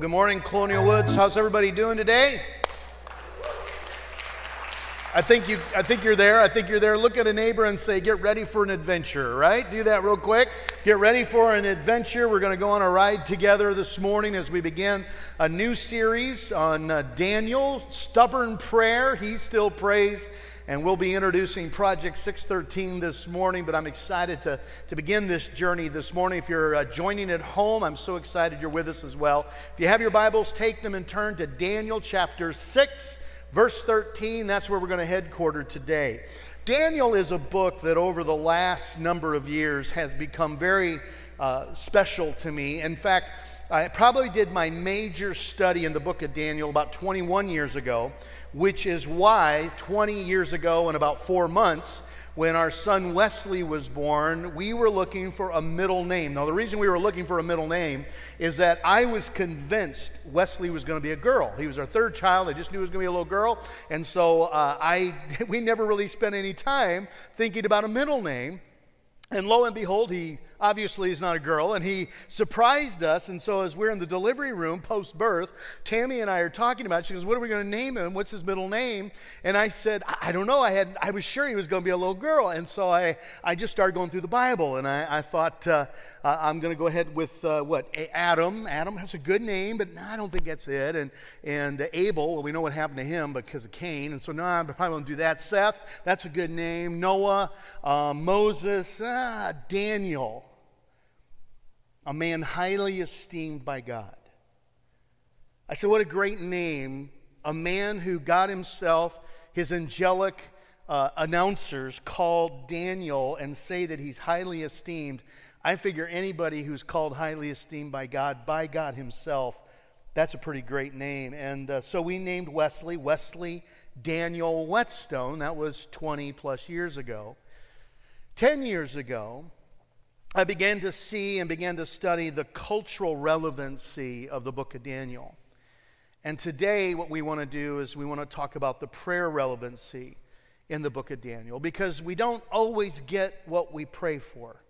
Good morning, Colonial Woods. How's everybody doing today? I think you I think you're there. I think you're there. Look at a neighbor and say, "Get ready for an adventure." Right? Do that real quick. Get ready for an adventure. We're going to go on a ride together this morning as we begin a new series on uh, Daniel, stubborn prayer. He still prays and we'll be introducing Project 613 this morning, but I'm excited to, to begin this journey this morning. If you're uh, joining at home, I'm so excited you're with us as well. If you have your Bibles, take them and turn to Daniel chapter 6, verse 13. That's where we're going to headquarter today. Daniel is a book that over the last number of years has become very uh, special to me. In fact, I probably did my major study in the book of Daniel about 21 years ago, which is why 20 years ago in about four months, when our son Wesley was born, we were looking for a middle name. Now, the reason we were looking for a middle name is that I was convinced Wesley was going to be a girl. He was our third child. I just knew he was going to be a little girl. And so uh, I, we never really spent any time thinking about a middle name. And lo and behold, he obviously is not a girl, and he surprised us. And so, as we're in the delivery room post birth, Tammy and I are talking about. It. She goes, "What are we going to name him? What's his middle name?" And I said, "I, I don't know. I had I was sure he was going to be a little girl." And so I I just started going through the Bible, and I, I thought uh, I'm going to go ahead with uh, what Adam. Adam has a good name, but no, I don't think that's it. And and Abel, well, we know what happened to him because of Cain, and so no, I'm probably going to do that. Seth, that's a good name. Noah, uh, Moses, ah, Daniel a man highly esteemed by God. I said, What a great name. A man who God himself, his angelic uh, announcers, called Daniel and say that he's highly esteemed. I figure anybody who's called highly esteemed by God, by God himself, that's a pretty great name. And uh, so we named Wesley Wesley Daniel Whetstone. That was 20 plus years ago. 10 years ago, I began to see and began to study the cultural relevancy of the book of Daniel. And today, what we want to do is we want to talk about the prayer relevancy in the book of Daniel because we don't always get what we pray for,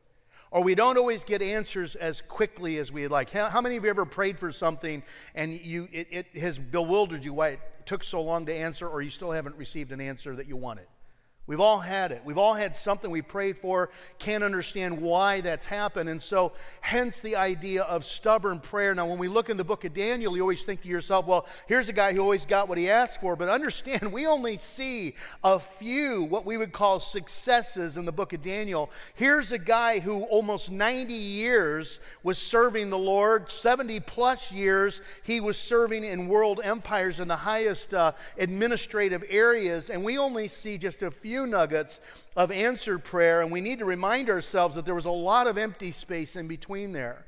or we don't always get answers as quickly as we'd like. How, how many of you ever prayed for something and you, it, it has bewildered you why it took so long to answer, or you still haven't received an answer that you wanted? We've all had it. We've all had something we prayed for, can't understand why that's happened. And so, hence the idea of stubborn prayer. Now, when we look in the book of Daniel, you always think to yourself, well, here's a guy who always got what he asked for. But understand, we only see a few, what we would call successes in the book of Daniel. Here's a guy who almost 90 years was serving the Lord, 70 plus years he was serving in world empires in the highest uh, administrative areas. And we only see just a few few nuggets of answered prayer, and we need to remind ourselves that there was a lot of empty space in between there.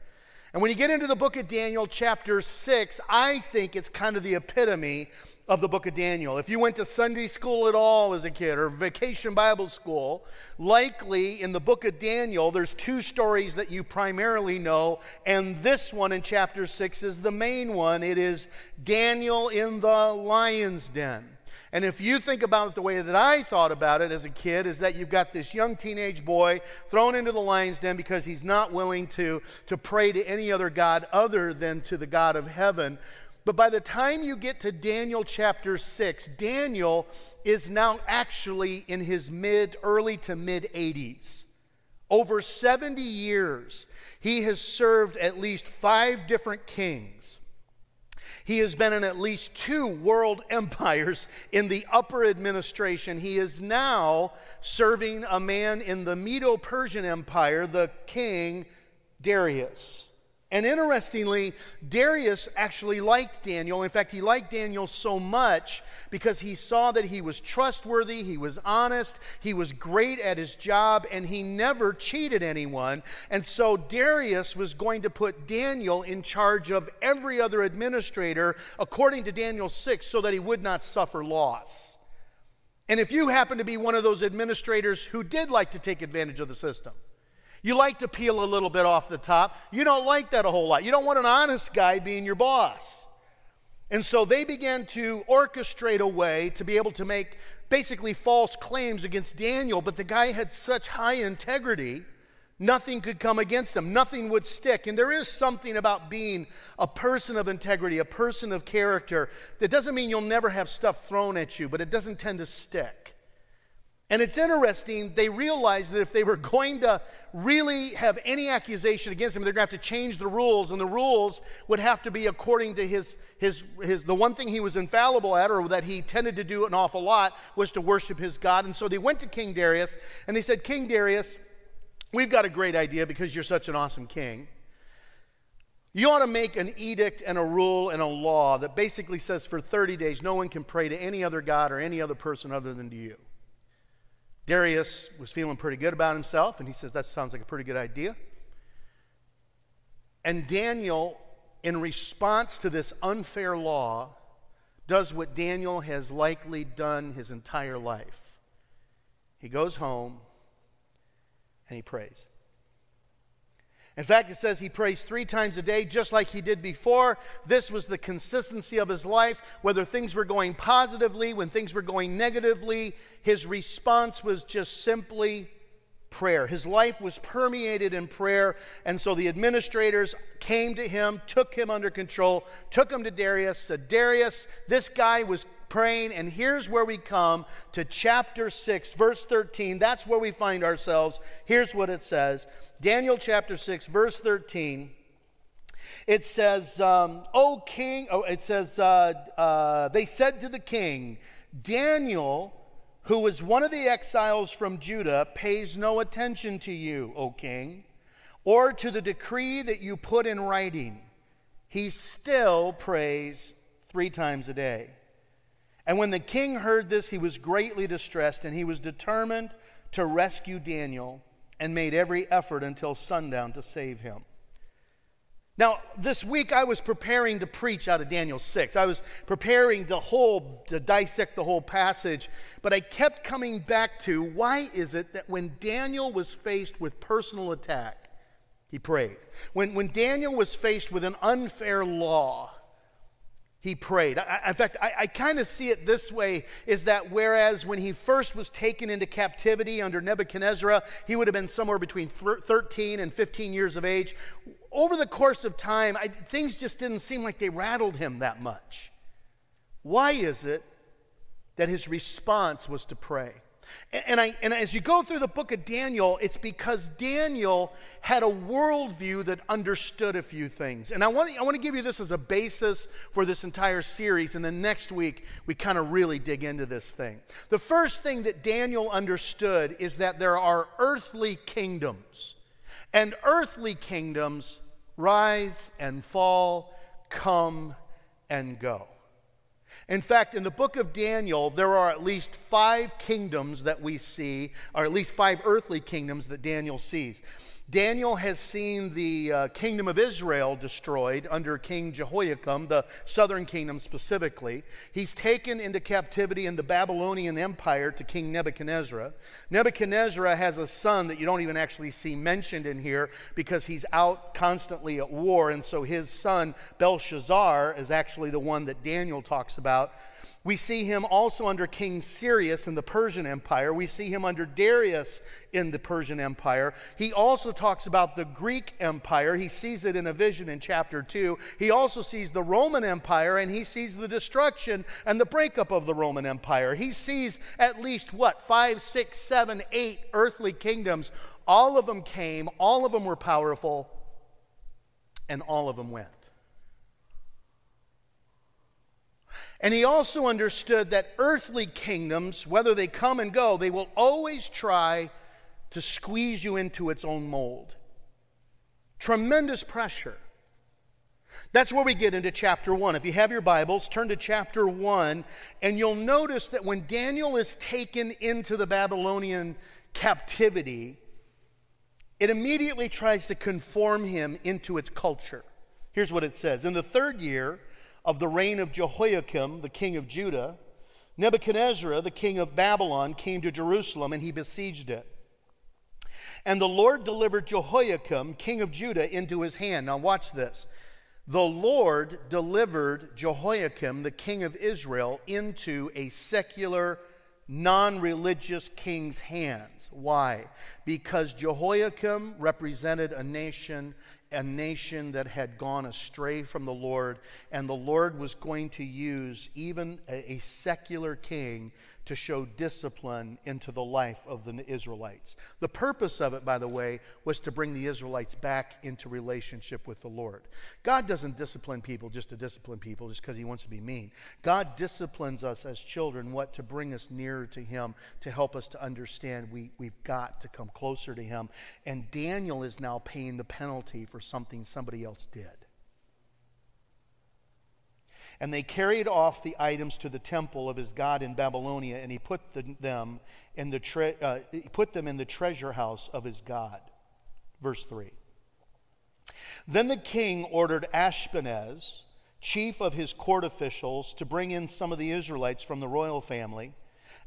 And when you get into the book of Daniel, chapter 6, I think it's kind of the epitome of the book of Daniel. If you went to Sunday school at all as a kid or vacation Bible school, likely in the book of Daniel, there's two stories that you primarily know, and this one in chapter 6 is the main one. It is Daniel in the lion's den. And if you think about it the way that I thought about it as a kid, is that you've got this young teenage boy thrown into the lion's den because he's not willing to, to pray to any other God other than to the God of heaven. But by the time you get to Daniel chapter 6, Daniel is now actually in his mid, early to mid 80s. Over 70 years, he has served at least five different kings. He has been in at least two world empires in the upper administration. He is now serving a man in the Medo Persian Empire, the king Darius. And interestingly, Darius actually liked Daniel. In fact, he liked Daniel so much because he saw that he was trustworthy, he was honest, he was great at his job, and he never cheated anyone. And so Darius was going to put Daniel in charge of every other administrator, according to Daniel 6, so that he would not suffer loss. And if you happen to be one of those administrators who did like to take advantage of the system, you like to peel a little bit off the top. You don't like that a whole lot. You don't want an honest guy being your boss. And so they began to orchestrate a way to be able to make basically false claims against Daniel, but the guy had such high integrity Nothing could come against him. Nothing would stick. And there is something about being a person of integrity, a person of character. That doesn't mean you'll never have stuff thrown at you, but it doesn't tend to stick. And it's interesting, they realized that if they were going to really have any accusation against him, they're going to have to change the rules, and the rules would have to be according to his, his, his, the one thing he was infallible at, or that he tended to do an awful lot, was to worship his God. And so they went to King Darius, and they said, King Darius, we've got a great idea because you're such an awesome king. You ought to make an edict and a rule and a law that basically says for 30 days no one can pray to any other God or any other person other than to you. Darius was feeling pretty good about himself, and he says, That sounds like a pretty good idea. And Daniel, in response to this unfair law, does what Daniel has likely done his entire life. He goes home and he prays. In fact, it says he prays three times a day, just like he did before. This was the consistency of his life. Whether things were going positively, when things were going negatively, his response was just simply prayer. His life was permeated in prayer. And so the administrators came to him, took him under control, took him to Darius, said, Darius, this guy was praying. And here's where we come to chapter 6, verse 13. That's where we find ourselves. Here's what it says Daniel chapter 6, verse 13. It says, um, O king, oh, it says, uh, uh, they said to the king, Daniel, who was one of the exiles from Judah, pays no attention to you, O king, or to the decree that you put in writing. He still prays three times a day. And when the king heard this, he was greatly distressed, and he was determined to rescue Daniel and made every effort until sundown to save him. Now, this week I was preparing to preach out of Daniel 6. I was preparing to whole to dissect the whole passage, but I kept coming back to why is it that when Daniel was faced with personal attack, he prayed. When, when Daniel was faced with an unfair law, he prayed. I, in fact, I, I kind of see it this way is that whereas when he first was taken into captivity under Nebuchadnezzar, he would have been somewhere between 13 and 15 years of age. Over the course of time, I, things just didn't seem like they rattled him that much. Why is it that his response was to pray? And, I, and as you go through the book of Daniel, it's because Daniel had a worldview that understood a few things. And I want, I want to give you this as a basis for this entire series. And then next week, we kind of really dig into this thing. The first thing that Daniel understood is that there are earthly kingdoms, and earthly kingdoms rise and fall, come and go. In fact, in the book of Daniel, there are at least five kingdoms that we see, or at least five earthly kingdoms that Daniel sees. Daniel has seen the uh, kingdom of Israel destroyed under King Jehoiakim, the southern kingdom specifically. He's taken into captivity in the Babylonian Empire to King Nebuchadnezzar. Nebuchadnezzar has a son that you don't even actually see mentioned in here because he's out constantly at war. And so his son, Belshazzar, is actually the one that Daniel talks about we see him also under King Cyrus in the Persian Empire. We see him under Darius in the Persian Empire. He also talks about the Greek Empire. He sees it in a vision in chapter 2. He also sees the Roman Empire and he sees the destruction and the breakup of the Roman Empire. He sees at least what, five, six, seven, eight earthly kingdoms. All of them came, all of them were powerful, and all of them went. And he also understood that earthly kingdoms, whether they come and go, they will always try to squeeze you into its own mold. Tremendous pressure. That's where we get into chapter 1. If you have your Bibles, turn to chapter 1, and you'll notice that when Daniel is taken into the Babylonian captivity, it immediately tries to conform him into its culture. Here's what it says In the third year, of the reign of Jehoiakim, the king of Judah, Nebuchadnezzar, the king of Babylon, came to Jerusalem and he besieged it. And the Lord delivered Jehoiakim, king of Judah, into his hand. Now, watch this. The Lord delivered Jehoiakim, the king of Israel, into a secular non religious king's hands. Why? Because Jehoiakim represented a nation a nation that had gone astray from the Lord, and the Lord was going to use even a, a, secular king to show discipline into the life of the Israelites. The purpose of it, by the way, was to bring the Israelites back into relationship with the Lord. God doesn't discipline people just to discipline people just because he wants to be mean. God disciplines us as children what to bring us nearer to him, to help us to understand we, we've got to come closer to him. And Daniel is now paying the penalty for something somebody else did. And they carried off the items to the temple of his God in Babylonia, and he put them in the tre- uh, he put them in the treasure house of his God. Verse 3. Then the king ordered Ashpenaz, chief of his court officials, to bring in some of the Israelites from the royal family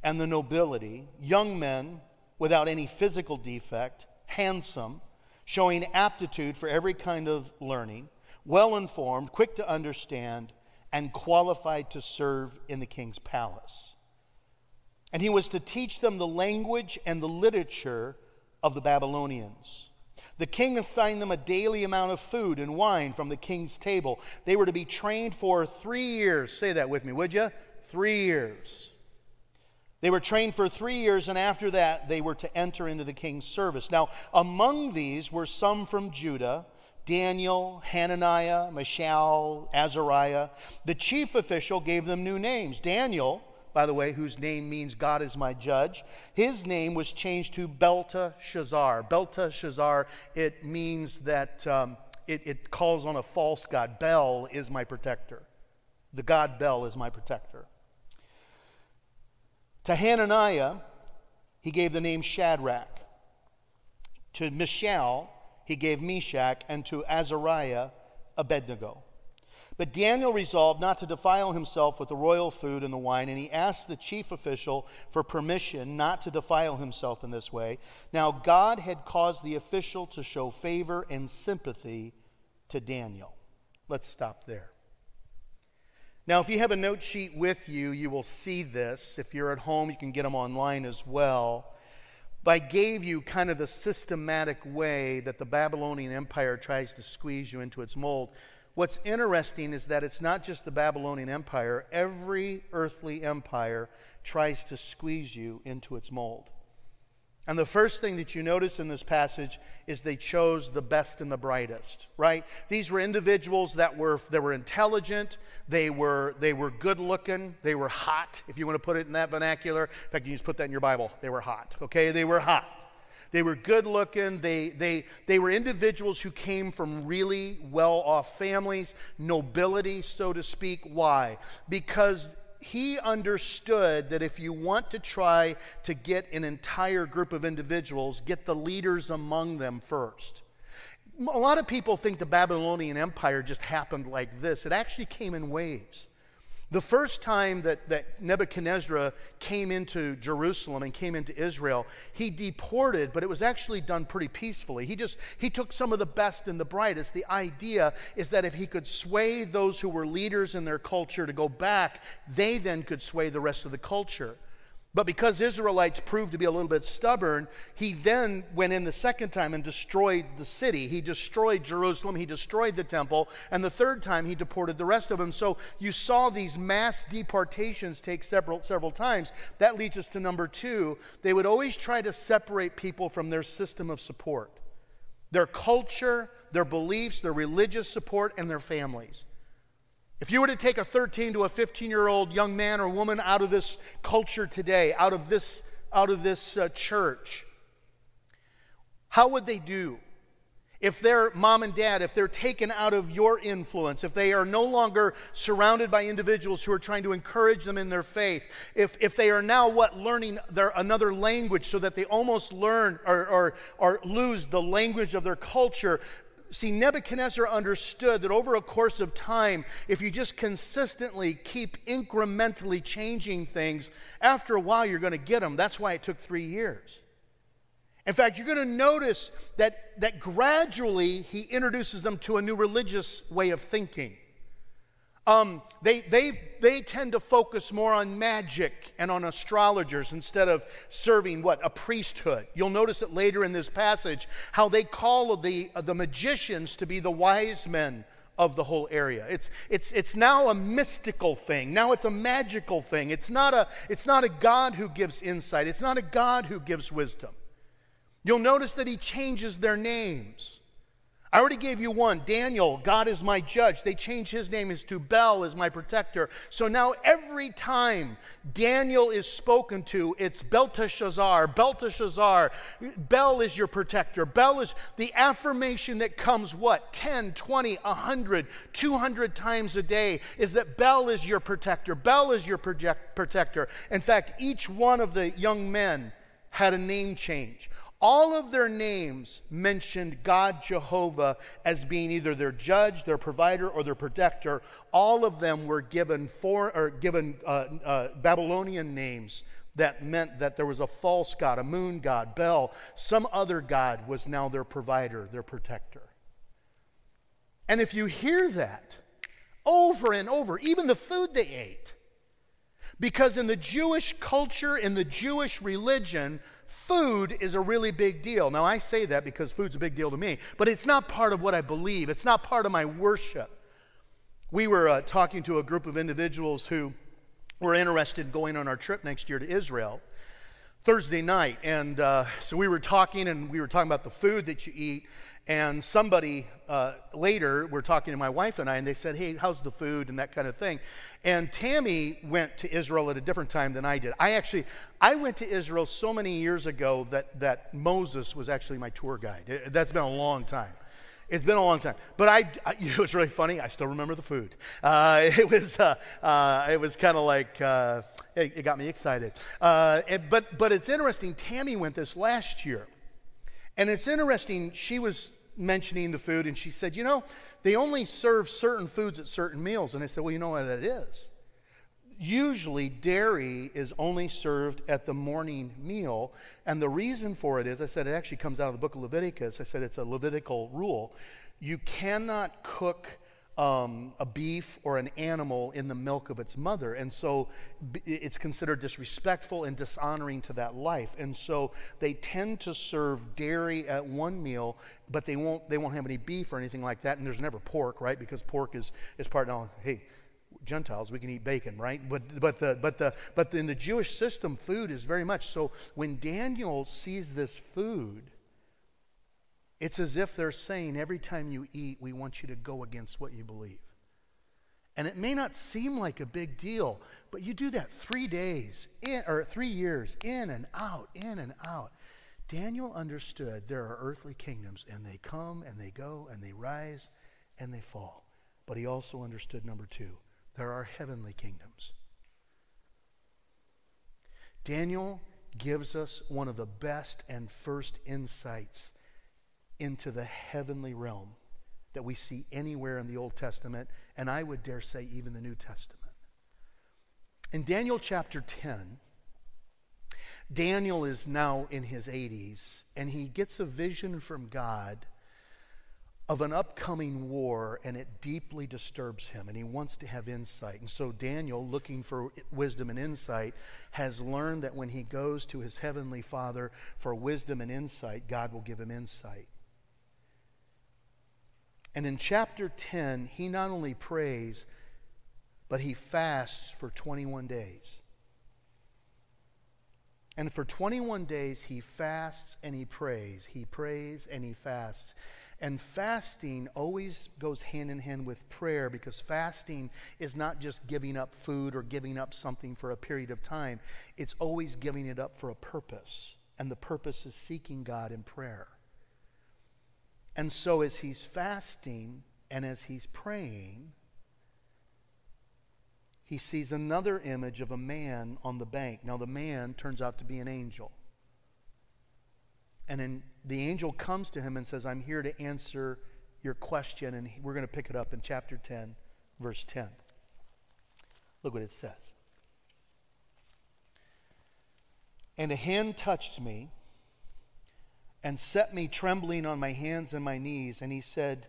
and the nobility, young men without any physical defect, handsome, showing aptitude for every kind of learning, well informed, quick to understand, and qualified to serve in the king's palace. And he was to teach them the language and the literature of the Babylonians. The king assigned them a daily amount of food and wine from the king's table. They were to be trained for three years. Say that with me, would you? Three years. They were trained for three years, and after that, they were to enter into the king's service. Now, among these were some from Judah Daniel, Hananiah, Mishael, Azariah. The chief official gave them new names. Daniel, by the way, whose name means God is my judge, his name was changed to Belteshazzar. Belteshazzar, it means that um, it, it calls on a false God. Bel is my protector. The God Bel is my protector. To Hananiah, he gave the name Shadrach. To Mishael, he gave Meshach, and to Azariah, Abednego. But Daniel resolved not to defile himself with the royal food and the wine, and he asked the chief official for permission not to defile himself in this way. Now, God had caused the official to show favor and sympathy to Daniel. Let's stop there. Now, if you have a note sheet with you, you will see this. If you're at home, you can get them online as well. I gave you kind of the systematic way that the Babylonian Empire tries to squeeze you into its mold. What's interesting is that it's not just the Babylonian Empire, every earthly empire tries to squeeze you into its mold. And the first thing that you notice in this passage is they chose the best and the brightest, right? These were individuals that were, that were intelligent, they were, they were good looking, they were hot, if you want to put it in that vernacular. In fact, you just put that in your Bible. They were hot, okay? They were hot. They were good looking. They, they, they were individuals who came from really well off families, nobility, so to speak. Why? Because he understood that if you want to try to get an entire group of individuals, get the leaders among them first. A lot of people think the Babylonian Empire just happened like this. It actually came in waves. The first time that, that Nebuchadnezzar came into Jerusalem and came into Israel, he deported, but it was actually done pretty peacefully. He just he took some of the best and the brightest. The idea is that if he could sway those who were leaders in their culture to go back, they then could sway the rest of the culture. But because Israelites proved to be a little bit stubborn, he then went in the second time and destroyed the city. He destroyed Jerusalem, he destroyed the temple, and the third time he deported the rest of them. So you saw these mass deportations take several, several times. That leads us to number two. They would always try to separate people from their system of support their culture, their beliefs, their religious support, and their families. If you were to take a 13 to a 15 year old young man or woman out of this culture today, out of this, out of this uh, church, how would they do? If their mom and dad, if they're taken out of your influence, if they are no longer surrounded by individuals who are trying to encourage them in their faith, if, if they are now what learning their, another language so that they almost learn or, or, or lose the language of their culture, See, Nebuchadnezzar understood that over a course of time, if you just consistently keep incrementally changing things, after a while you're going to get them. That's why it took three years. In fact, you're going to notice that, that gradually he introduces them to a new religious way of thinking. Um, they, they, they tend to focus more on magic and on astrologers instead of serving what? A priesthood. You'll notice it later in this passage how they call the, the magicians to be the wise men of the whole area. It's, it's, it's now a mystical thing. Now it's a magical thing. It's not a, it's not a God who gives insight, it's not a God who gives wisdom. You'll notice that he changes their names. I already gave you one Daniel, God is my judge. They changed his name as to Bel as my protector. So now every time Daniel is spoken to, it's Belteshazzar, Belteshazzar. Bel is your protector. Bel is the affirmation that comes what? 10, 20, 100, 200 times a day is that Bel is your protector. Bel is your project- protector. In fact, each one of the young men had a name change. All of their names mentioned God Jehovah as being either their judge, their provider, or their protector. All of them were given, for, or given uh, uh, Babylonian names that meant that there was a false god, a moon god, Bel. Some other god was now their provider, their protector. And if you hear that over and over, even the food they ate, because in the Jewish culture, in the Jewish religion, food is a really big deal. Now, I say that because food's a big deal to me, but it's not part of what I believe, it's not part of my worship. We were uh, talking to a group of individuals who were interested in going on our trip next year to Israel. Thursday night, and uh, so we were talking, and we were talking about the food that you eat, and somebody uh, later, we're talking to my wife and I, and they said, Hey, how's the food and that kind of thing. And Tammy went to Israel at a different time than I did. I actually, I went to Israel so many years ago that, that Moses was actually my tour guide. That's been a long time. It's been a long time, but I, I it was really funny. I still remember the food. Uh, it was, uh, uh, it was kind of like, uh, it, it, got me excited. Uh, it, but, but it's interesting. Tammy went this last year, and it's interesting, she was mentioning the food and she said, You know, they only serve certain foods at certain meals. And I said, Well, you know what that is? Usually, dairy is only served at the morning meal. And the reason for it is, I said, it actually comes out of the book of Leviticus. I said it's a Levitical rule. You cannot cook um, a beef or an animal in the milk of its mother. And so it's considered disrespectful and dishonoring to that life. And so they tend to serve dairy at one meal, but they won't, they won't have any beef or anything like that. And there's never pork, right? Because pork is, is part of, hey, Gentiles, we can eat bacon, right? But, but, the, but, the, but in the Jewish system, food is very much so. When Daniel sees this food, it's as if they're saying every time you eat, we want you to go against what you believe. And it may not seem like a big deal, but you do that three days, in, or three years, in and out, in and out. Daniel understood there are earthly kingdoms, and they come and they go and they rise and they fall. But he also understood number two there are heavenly kingdoms. Daniel gives us one of the best and first insights into the heavenly realm that we see anywhere in the Old Testament, and I would dare say even the New Testament. In Daniel chapter 10, Daniel is now in his 80s, and he gets a vision from God of an upcoming war, and it deeply disturbs him, and he wants to have insight. And so, Daniel, looking for wisdom and insight, has learned that when he goes to his heavenly Father for wisdom and insight, God will give him insight. And in chapter 10, he not only prays, but he fasts for 21 days. And for 21 days, he fasts and he prays. He prays and he fasts. And fasting always goes hand in hand with prayer because fasting is not just giving up food or giving up something for a period of time, it's always giving it up for a purpose. And the purpose is seeking God in prayer. And so, as he's fasting and as he's praying, he sees another image of a man on the bank. Now, the man turns out to be an angel. And then the angel comes to him and says, I'm here to answer your question. And we're going to pick it up in chapter 10, verse 10. Look what it says. And a hand touched me and set me trembling on my hands and my knees. And he said,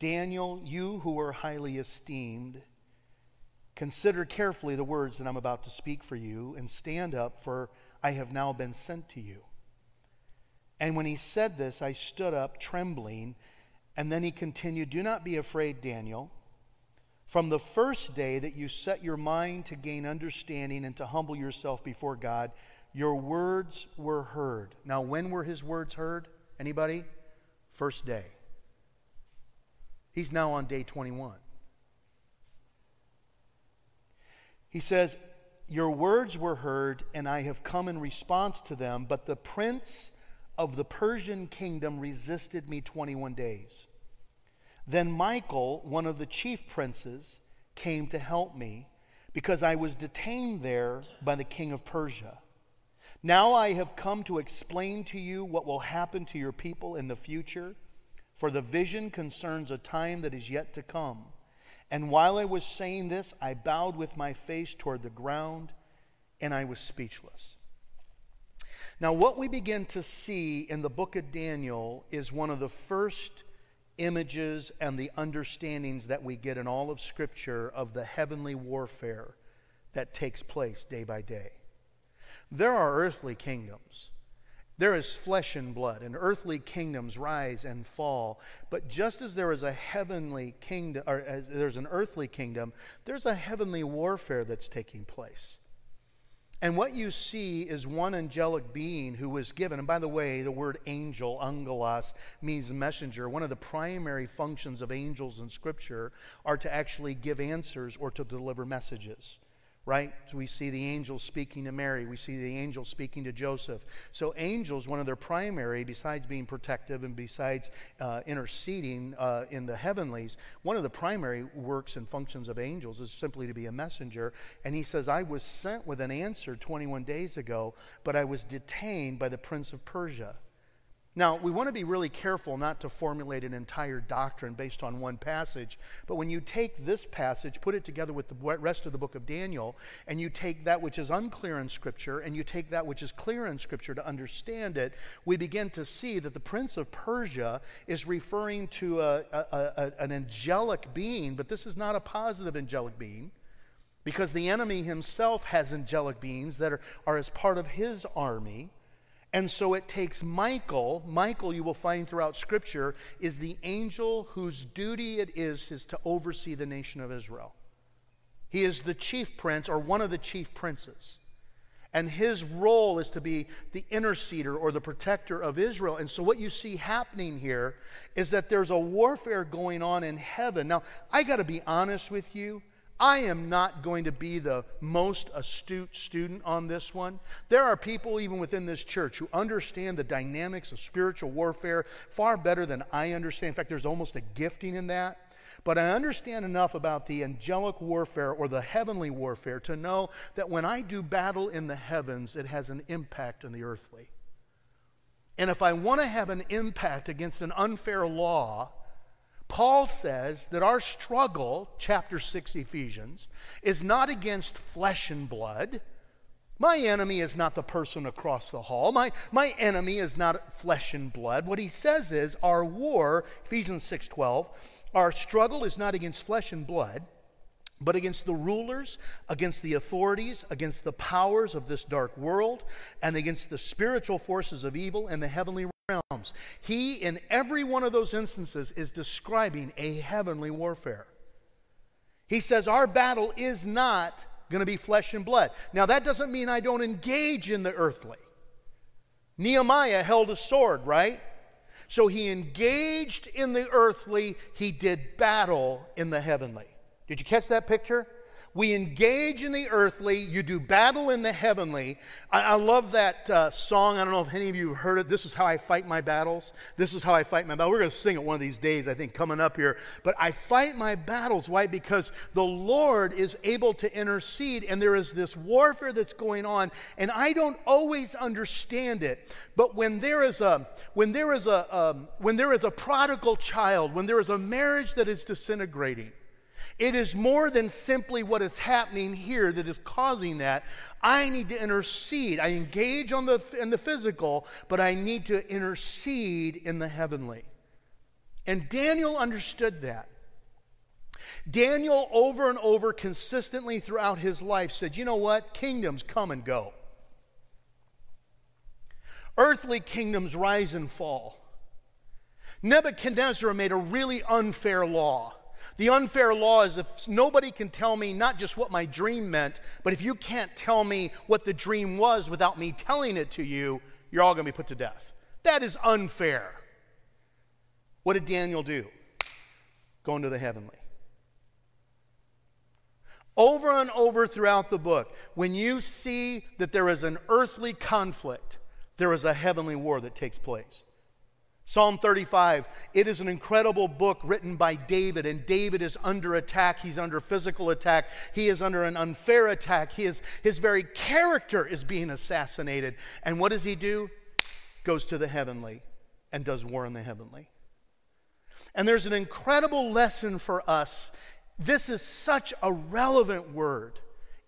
Daniel, you who are highly esteemed, Consider carefully the words that I'm about to speak for you, and stand up, for I have now been sent to you. And when he said this, I stood up, trembling. And then he continued, Do not be afraid, Daniel. From the first day that you set your mind to gain understanding and to humble yourself before God, your words were heard. Now, when were his words heard? Anybody? First day. He's now on day 21. He says, Your words were heard, and I have come in response to them, but the prince of the Persian kingdom resisted me 21 days. Then Michael, one of the chief princes, came to help me because I was detained there by the king of Persia. Now I have come to explain to you what will happen to your people in the future, for the vision concerns a time that is yet to come. And while I was saying this, I bowed with my face toward the ground and I was speechless. Now, what we begin to see in the book of Daniel is one of the first images and the understandings that we get in all of Scripture of the heavenly warfare that takes place day by day. There are earthly kingdoms. There is flesh and blood, and earthly kingdoms rise and fall. But just as there is a heavenly kingdom, or as there's an earthly kingdom, there's a heavenly warfare that's taking place. And what you see is one angelic being who was given, and by the way, the word angel, angelos, means messenger. One of the primary functions of angels in Scripture are to actually give answers or to deliver messages right? We see the angels speaking to Mary. We see the angels speaking to Joseph. So, angels, one of their primary, besides being protective and besides uh, interceding uh, in the heavenlies, one of the primary works and functions of angels is simply to be a messenger. And he says, I was sent with an answer 21 days ago, but I was detained by the prince of Persia. Now, we want to be really careful not to formulate an entire doctrine based on one passage, but when you take this passage, put it together with the rest of the book of Daniel, and you take that which is unclear in Scripture, and you take that which is clear in Scripture to understand it, we begin to see that the prince of Persia is referring to a, a, a, an angelic being, but this is not a positive angelic being. Because the enemy himself has angelic beings that are, are as part of his army. And so it takes Michael, Michael, you will find throughout Scripture, is the angel whose duty it is, is to oversee the nation of Israel. He is the chief prince or one of the chief princes. And his role is to be the interceder or the protector of Israel. And so, what you see happening here is that there's a warfare going on in heaven. Now, I got to be honest with you. I am not going to be the most astute student on this one. There are people, even within this church, who understand the dynamics of spiritual warfare far better than I understand. In fact, there's almost a gifting in that. But I understand enough about the angelic warfare or the heavenly warfare to know that when I do battle in the heavens, it has an impact on the earthly. And if I want to have an impact against an unfair law, Paul says that our struggle, chapter 6 Ephesians, is not against flesh and blood. My enemy is not the person across the hall. My, my enemy is not flesh and blood. What he says is our war, Ephesians 6:12, our struggle is not against flesh and blood, but against the rulers, against the authorities, against the powers of this dark world, and against the spiritual forces of evil in the heavenly realms. He, in every one of those instances, is describing a heavenly warfare. He says, Our battle is not going to be flesh and blood. Now, that doesn't mean I don't engage in the earthly. Nehemiah held a sword, right? So he engaged in the earthly, he did battle in the heavenly. Did you catch that picture? We engage in the earthly, you do battle in the heavenly. I, I love that uh, song. I don't know if any of you have heard it. This is how I fight my battles. This is how I fight my battle. We're going to sing it one of these days, I think, coming up here. But I fight my battles. Why? Because the Lord is able to intercede, and there is this warfare that's going on, and I don't always understand it. But when there is a when there is a um, when there is a prodigal child, when there is a marriage that is disintegrating, it is more than simply what is happening here that is causing that. I need to intercede. I engage on the, in the physical, but I need to intercede in the heavenly. And Daniel understood that. Daniel, over and over, consistently throughout his life, said, You know what? Kingdoms come and go. Earthly kingdoms rise and fall. Nebuchadnezzar made a really unfair law. The unfair law is if nobody can tell me not just what my dream meant, but if you can't tell me what the dream was without me telling it to you, you're all going to be put to death. That is unfair. What did Daniel do? Go into the heavenly. Over and over throughout the book, when you see that there is an earthly conflict, there is a heavenly war that takes place. Psalm 35, it is an incredible book written by David, and David is under attack. He's under physical attack. He is under an unfair attack. He is, his very character is being assassinated. And what does he do? Goes to the heavenly and does war in the heavenly. And there's an incredible lesson for us this is such a relevant word.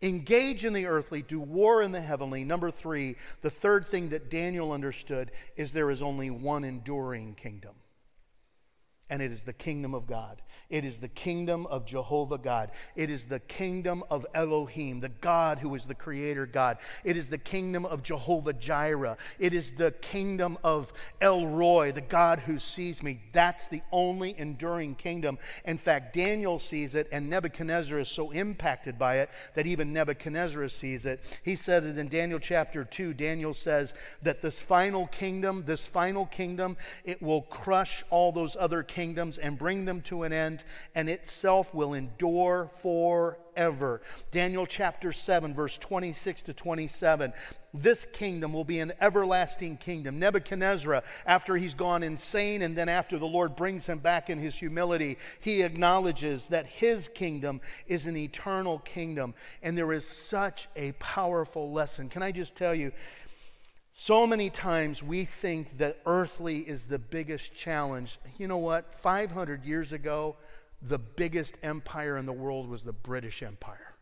Engage in the earthly, do war in the heavenly. Number three, the third thing that Daniel understood is there is only one enduring kingdom and it is the kingdom of God. It is the kingdom of Jehovah God. It is the kingdom of Elohim, the God who is the creator God. It is the kingdom of Jehovah Jireh. It is the kingdom of El Roi, the God who sees me. That's the only enduring kingdom. In fact, Daniel sees it, and Nebuchadnezzar is so impacted by it that even Nebuchadnezzar sees it. He said it in Daniel chapter 2. Daniel says that this final kingdom, this final kingdom, it will crush all those other kingdoms kingdoms and bring them to an end, and itself will endure forever. Daniel chapter 7, verse 26 to 27. This kingdom will be an everlasting kingdom. Nebuchadnezzar, after he's gone insane, and then after the Lord brings him back in his humility, he acknowledges that his kingdom is an eternal kingdom. And there is such a powerful lesson. Can I just tell you? So many times we think that earthly is the biggest challenge. You know what? 500 years ago, the biggest empire in the world was the British Empire.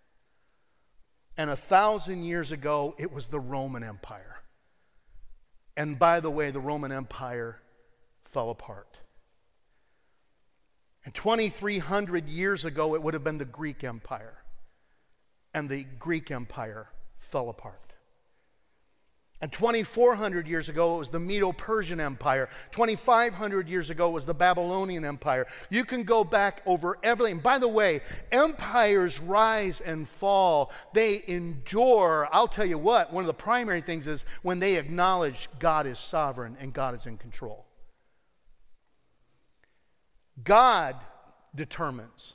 And a thousand years ago, it was the Roman Empire. And by the way, the Roman Empire fell apart. And 2,300 years ago, it would have been the Greek Empire. And the Greek Empire fell apart. And 2,400 years ago, it was the Medo Persian Empire. 2,500 years ago, it was the Babylonian Empire. You can go back over everything. By the way, empires rise and fall, they endure. I'll tell you what, one of the primary things is when they acknowledge God is sovereign and God is in control. God determines.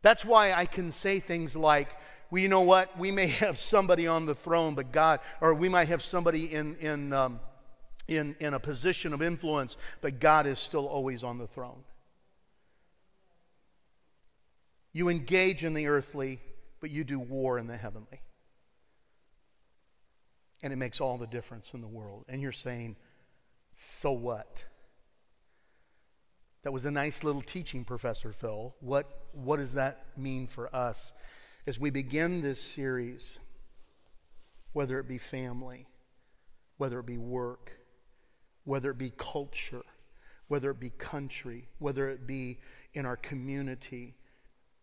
That's why I can say things like, well, you know what? We may have somebody on the throne, but God, or we might have somebody in, in, um, in, in a position of influence, but God is still always on the throne. You engage in the earthly, but you do war in the heavenly. And it makes all the difference in the world. And you're saying, so what? That was a nice little teaching, Professor Phil. What, what does that mean for us? As we begin this series, whether it be family, whether it be work, whether it be culture, whether it be country, whether it be in our community,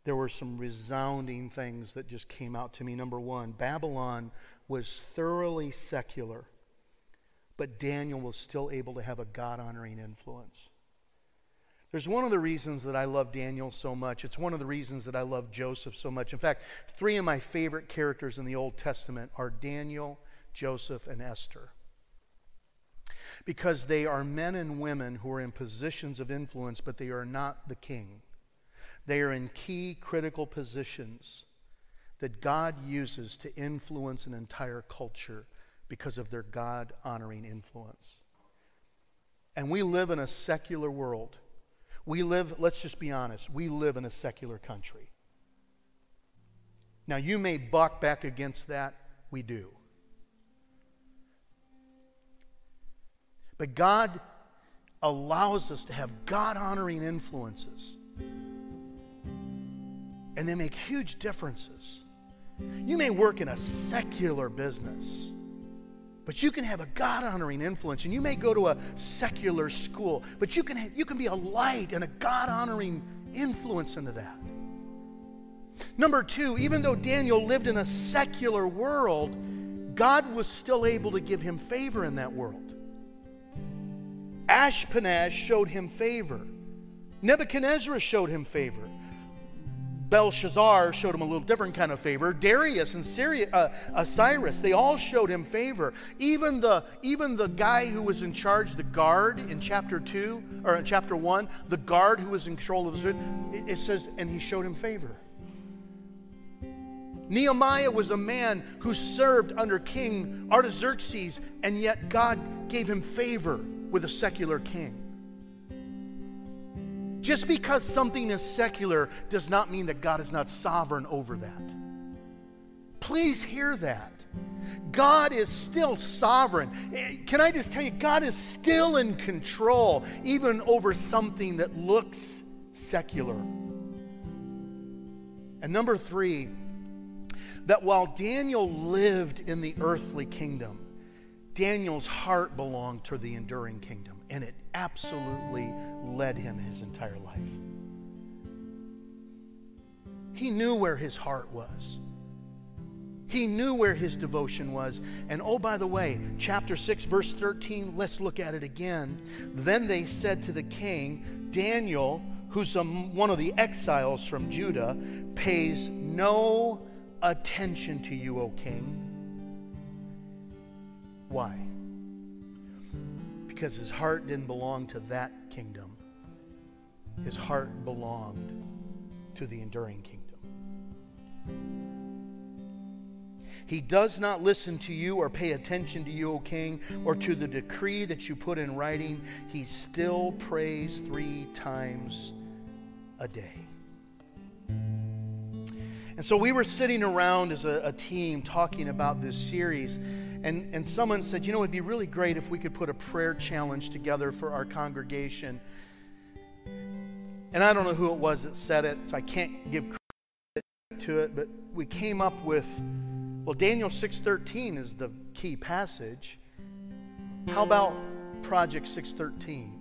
there were some resounding things that just came out to me. Number one, Babylon was thoroughly secular, but Daniel was still able to have a God honoring influence. There's one of the reasons that I love Daniel so much. It's one of the reasons that I love Joseph so much. In fact, three of my favorite characters in the Old Testament are Daniel, Joseph, and Esther. Because they are men and women who are in positions of influence, but they are not the king. They are in key critical positions that God uses to influence an entire culture because of their God honoring influence. And we live in a secular world we live, let's just be honest, we live in a secular country. Now, you may buck back against that. We do. But God allows us to have God honoring influences. And they make huge differences. You may work in a secular business but you can have a God honoring influence, and you may go to a secular school, but you can, have, you can be a light and a God honoring influence into that. Number two, even though Daniel lived in a secular world, God was still able to give him favor in that world. Ashpenaz showed him favor. Nebuchadnezzar showed him favor. Belshazzar showed him a little different kind of favor. Darius and Syria, uh, uh, Cyrus, they all showed him favor. Even the, even the guy who was in charge, the guard in chapter 2, or in chapter 1, the guard who was in control of the it, it says, and he showed him favor. Nehemiah was a man who served under King Artaxerxes, and yet God gave him favor with a secular king. Just because something is secular does not mean that God is not sovereign over that. Please hear that. God is still sovereign. Eh, can I just tell you, God is still in control, even over something that looks secular. And number three, that while Daniel lived in the earthly kingdom, Daniel's heart belonged to the enduring kingdom, and it absolutely led him his entire life. He knew where his heart was. He knew where his devotion was. And oh, by the way, chapter 6, verse 13, let's look at it again. Then they said to the king, Daniel, who's a, one of the exiles from Judah, pays no attention to you, O king. Why? Because his heart didn't belong to that kingdom, his heart belonged to the enduring kingdom. He does not listen to you or pay attention to you, O king, or to the decree that you put in writing. He still prays three times a day. And so we were sitting around as a, a, team talking about this series, and, and someone said, You know, it'd be really great if we could put a prayer challenge together for our congregation. And I don't know who it was that said it, so I can't give credit to it, but we came up with well, Daniel 6:13 is the key passage. How about Project 613?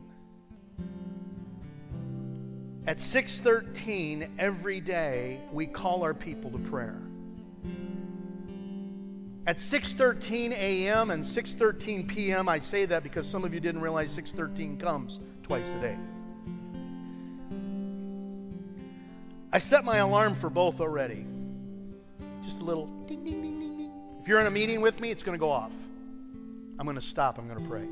At 6:13 every day we call our people to prayer. At 6:13 a.m. and 6:13 p.m. I say that because some of you didn't realize 6:13 comes twice a day. I set my alarm for both already. Just a little ding ding ding ding ding. If you're in a meeting with me, it's going to go off. I'm going to stop. I'm going to pray.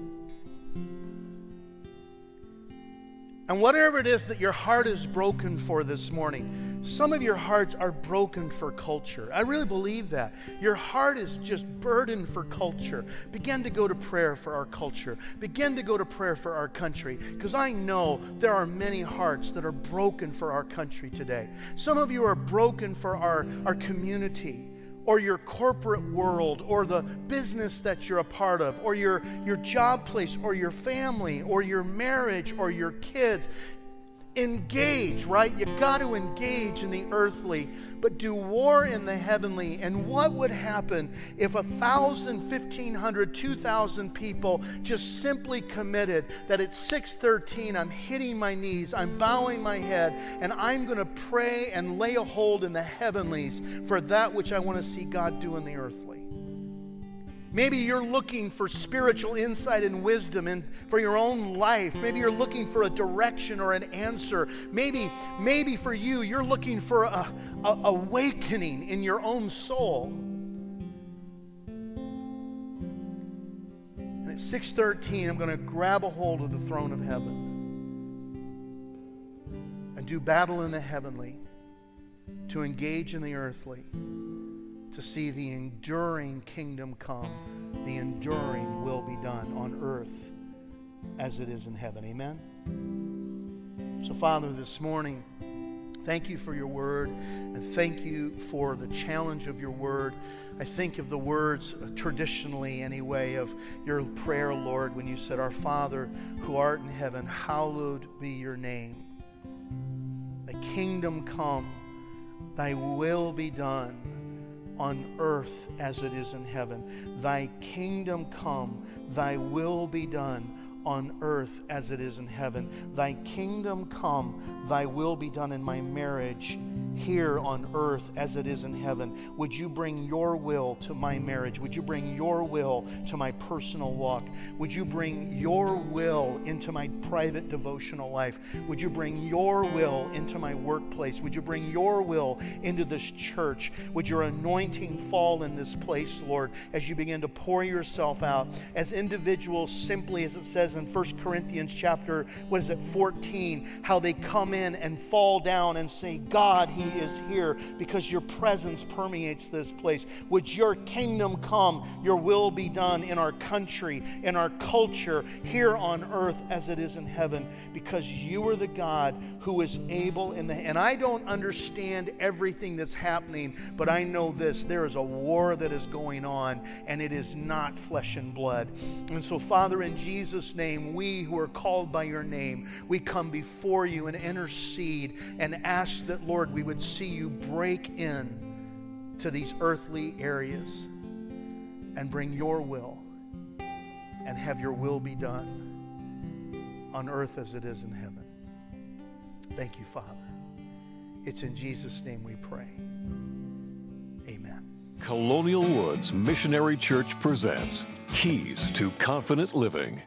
And whatever it is that your heart is broken for this morning, some of your hearts are broken for culture. I really believe that. Your heart is just burdened for culture. Begin to go to prayer for our culture. Begin to go to prayer for our country. Because I know there are many hearts that are broken for our country today. Some of you are broken for our, our community or your corporate world or the business that you're a part of or your, your job place or your family or your marriage or your kids. Engage, right? You got to engage in the earthly, but do war in the heavenly. And what would happen if a thousand, fifteen hundred, two thousand people just simply committed that at 613 I'm hitting my knees, I'm bowing my head, and I'm going to pray and lay a hold in the heavenlies for that which I want to see God do in the earthly. Maybe you're looking for spiritual insight and wisdom and for your own life. Maybe you're looking for a direction or an answer. Maybe, maybe for you, you're looking for a, a awakening in your own soul. And at 6:13, I'm going to grab a hold of the throne of heaven and do battle in the heavenly to engage in the earthly to see the enduring kingdom come. The enduring will be done on earth as it is in heaven. Amen? So, Father, this morning, thank you for your word and thank you for the challenge of your word. I think of the words, uh, traditionally anyway, of your prayer, Lord, when you said, Our Father who art in heaven, hallowed be your name. Thy kingdom come, thy will be done on earth as it is in heaven. Thy kingdom come, thy will be done on earth as it is in heaven. Thy kingdom come, thy will be done in my marriage here on earth as it is in heaven. Would you bring your will to my marriage? Would you bring your will to my personal walk? Would you bring your will into my private devotional life? Would you bring your will into my workplace? Would you bring your will into this church? Would your anointing fall in this place, Lord, as you begin to pour yourself out as individuals, simply as it says in 1 Corinthians chapter, what is it, 14, how they come in and fall down and say, God, He is here because your presence permeates this place. Would your kingdom come, your will be done in our country, in our culture, here on earth as it is in heaven, because you are the God who is able in the and I don't understand everything that's happening, but I know this there is a war that is going on and it is not flesh and blood. And so Father in Jesus name, we who are called by your name, we come before you and intercede and ask that Lord we would see you break in to these earthly areas and bring your will and have your will be done on earth as it is in heaven. Thank you, Father. It's in Jesus' name we pray. Amen. Colonial Woods Missionary Church presents Keys to Confident Living.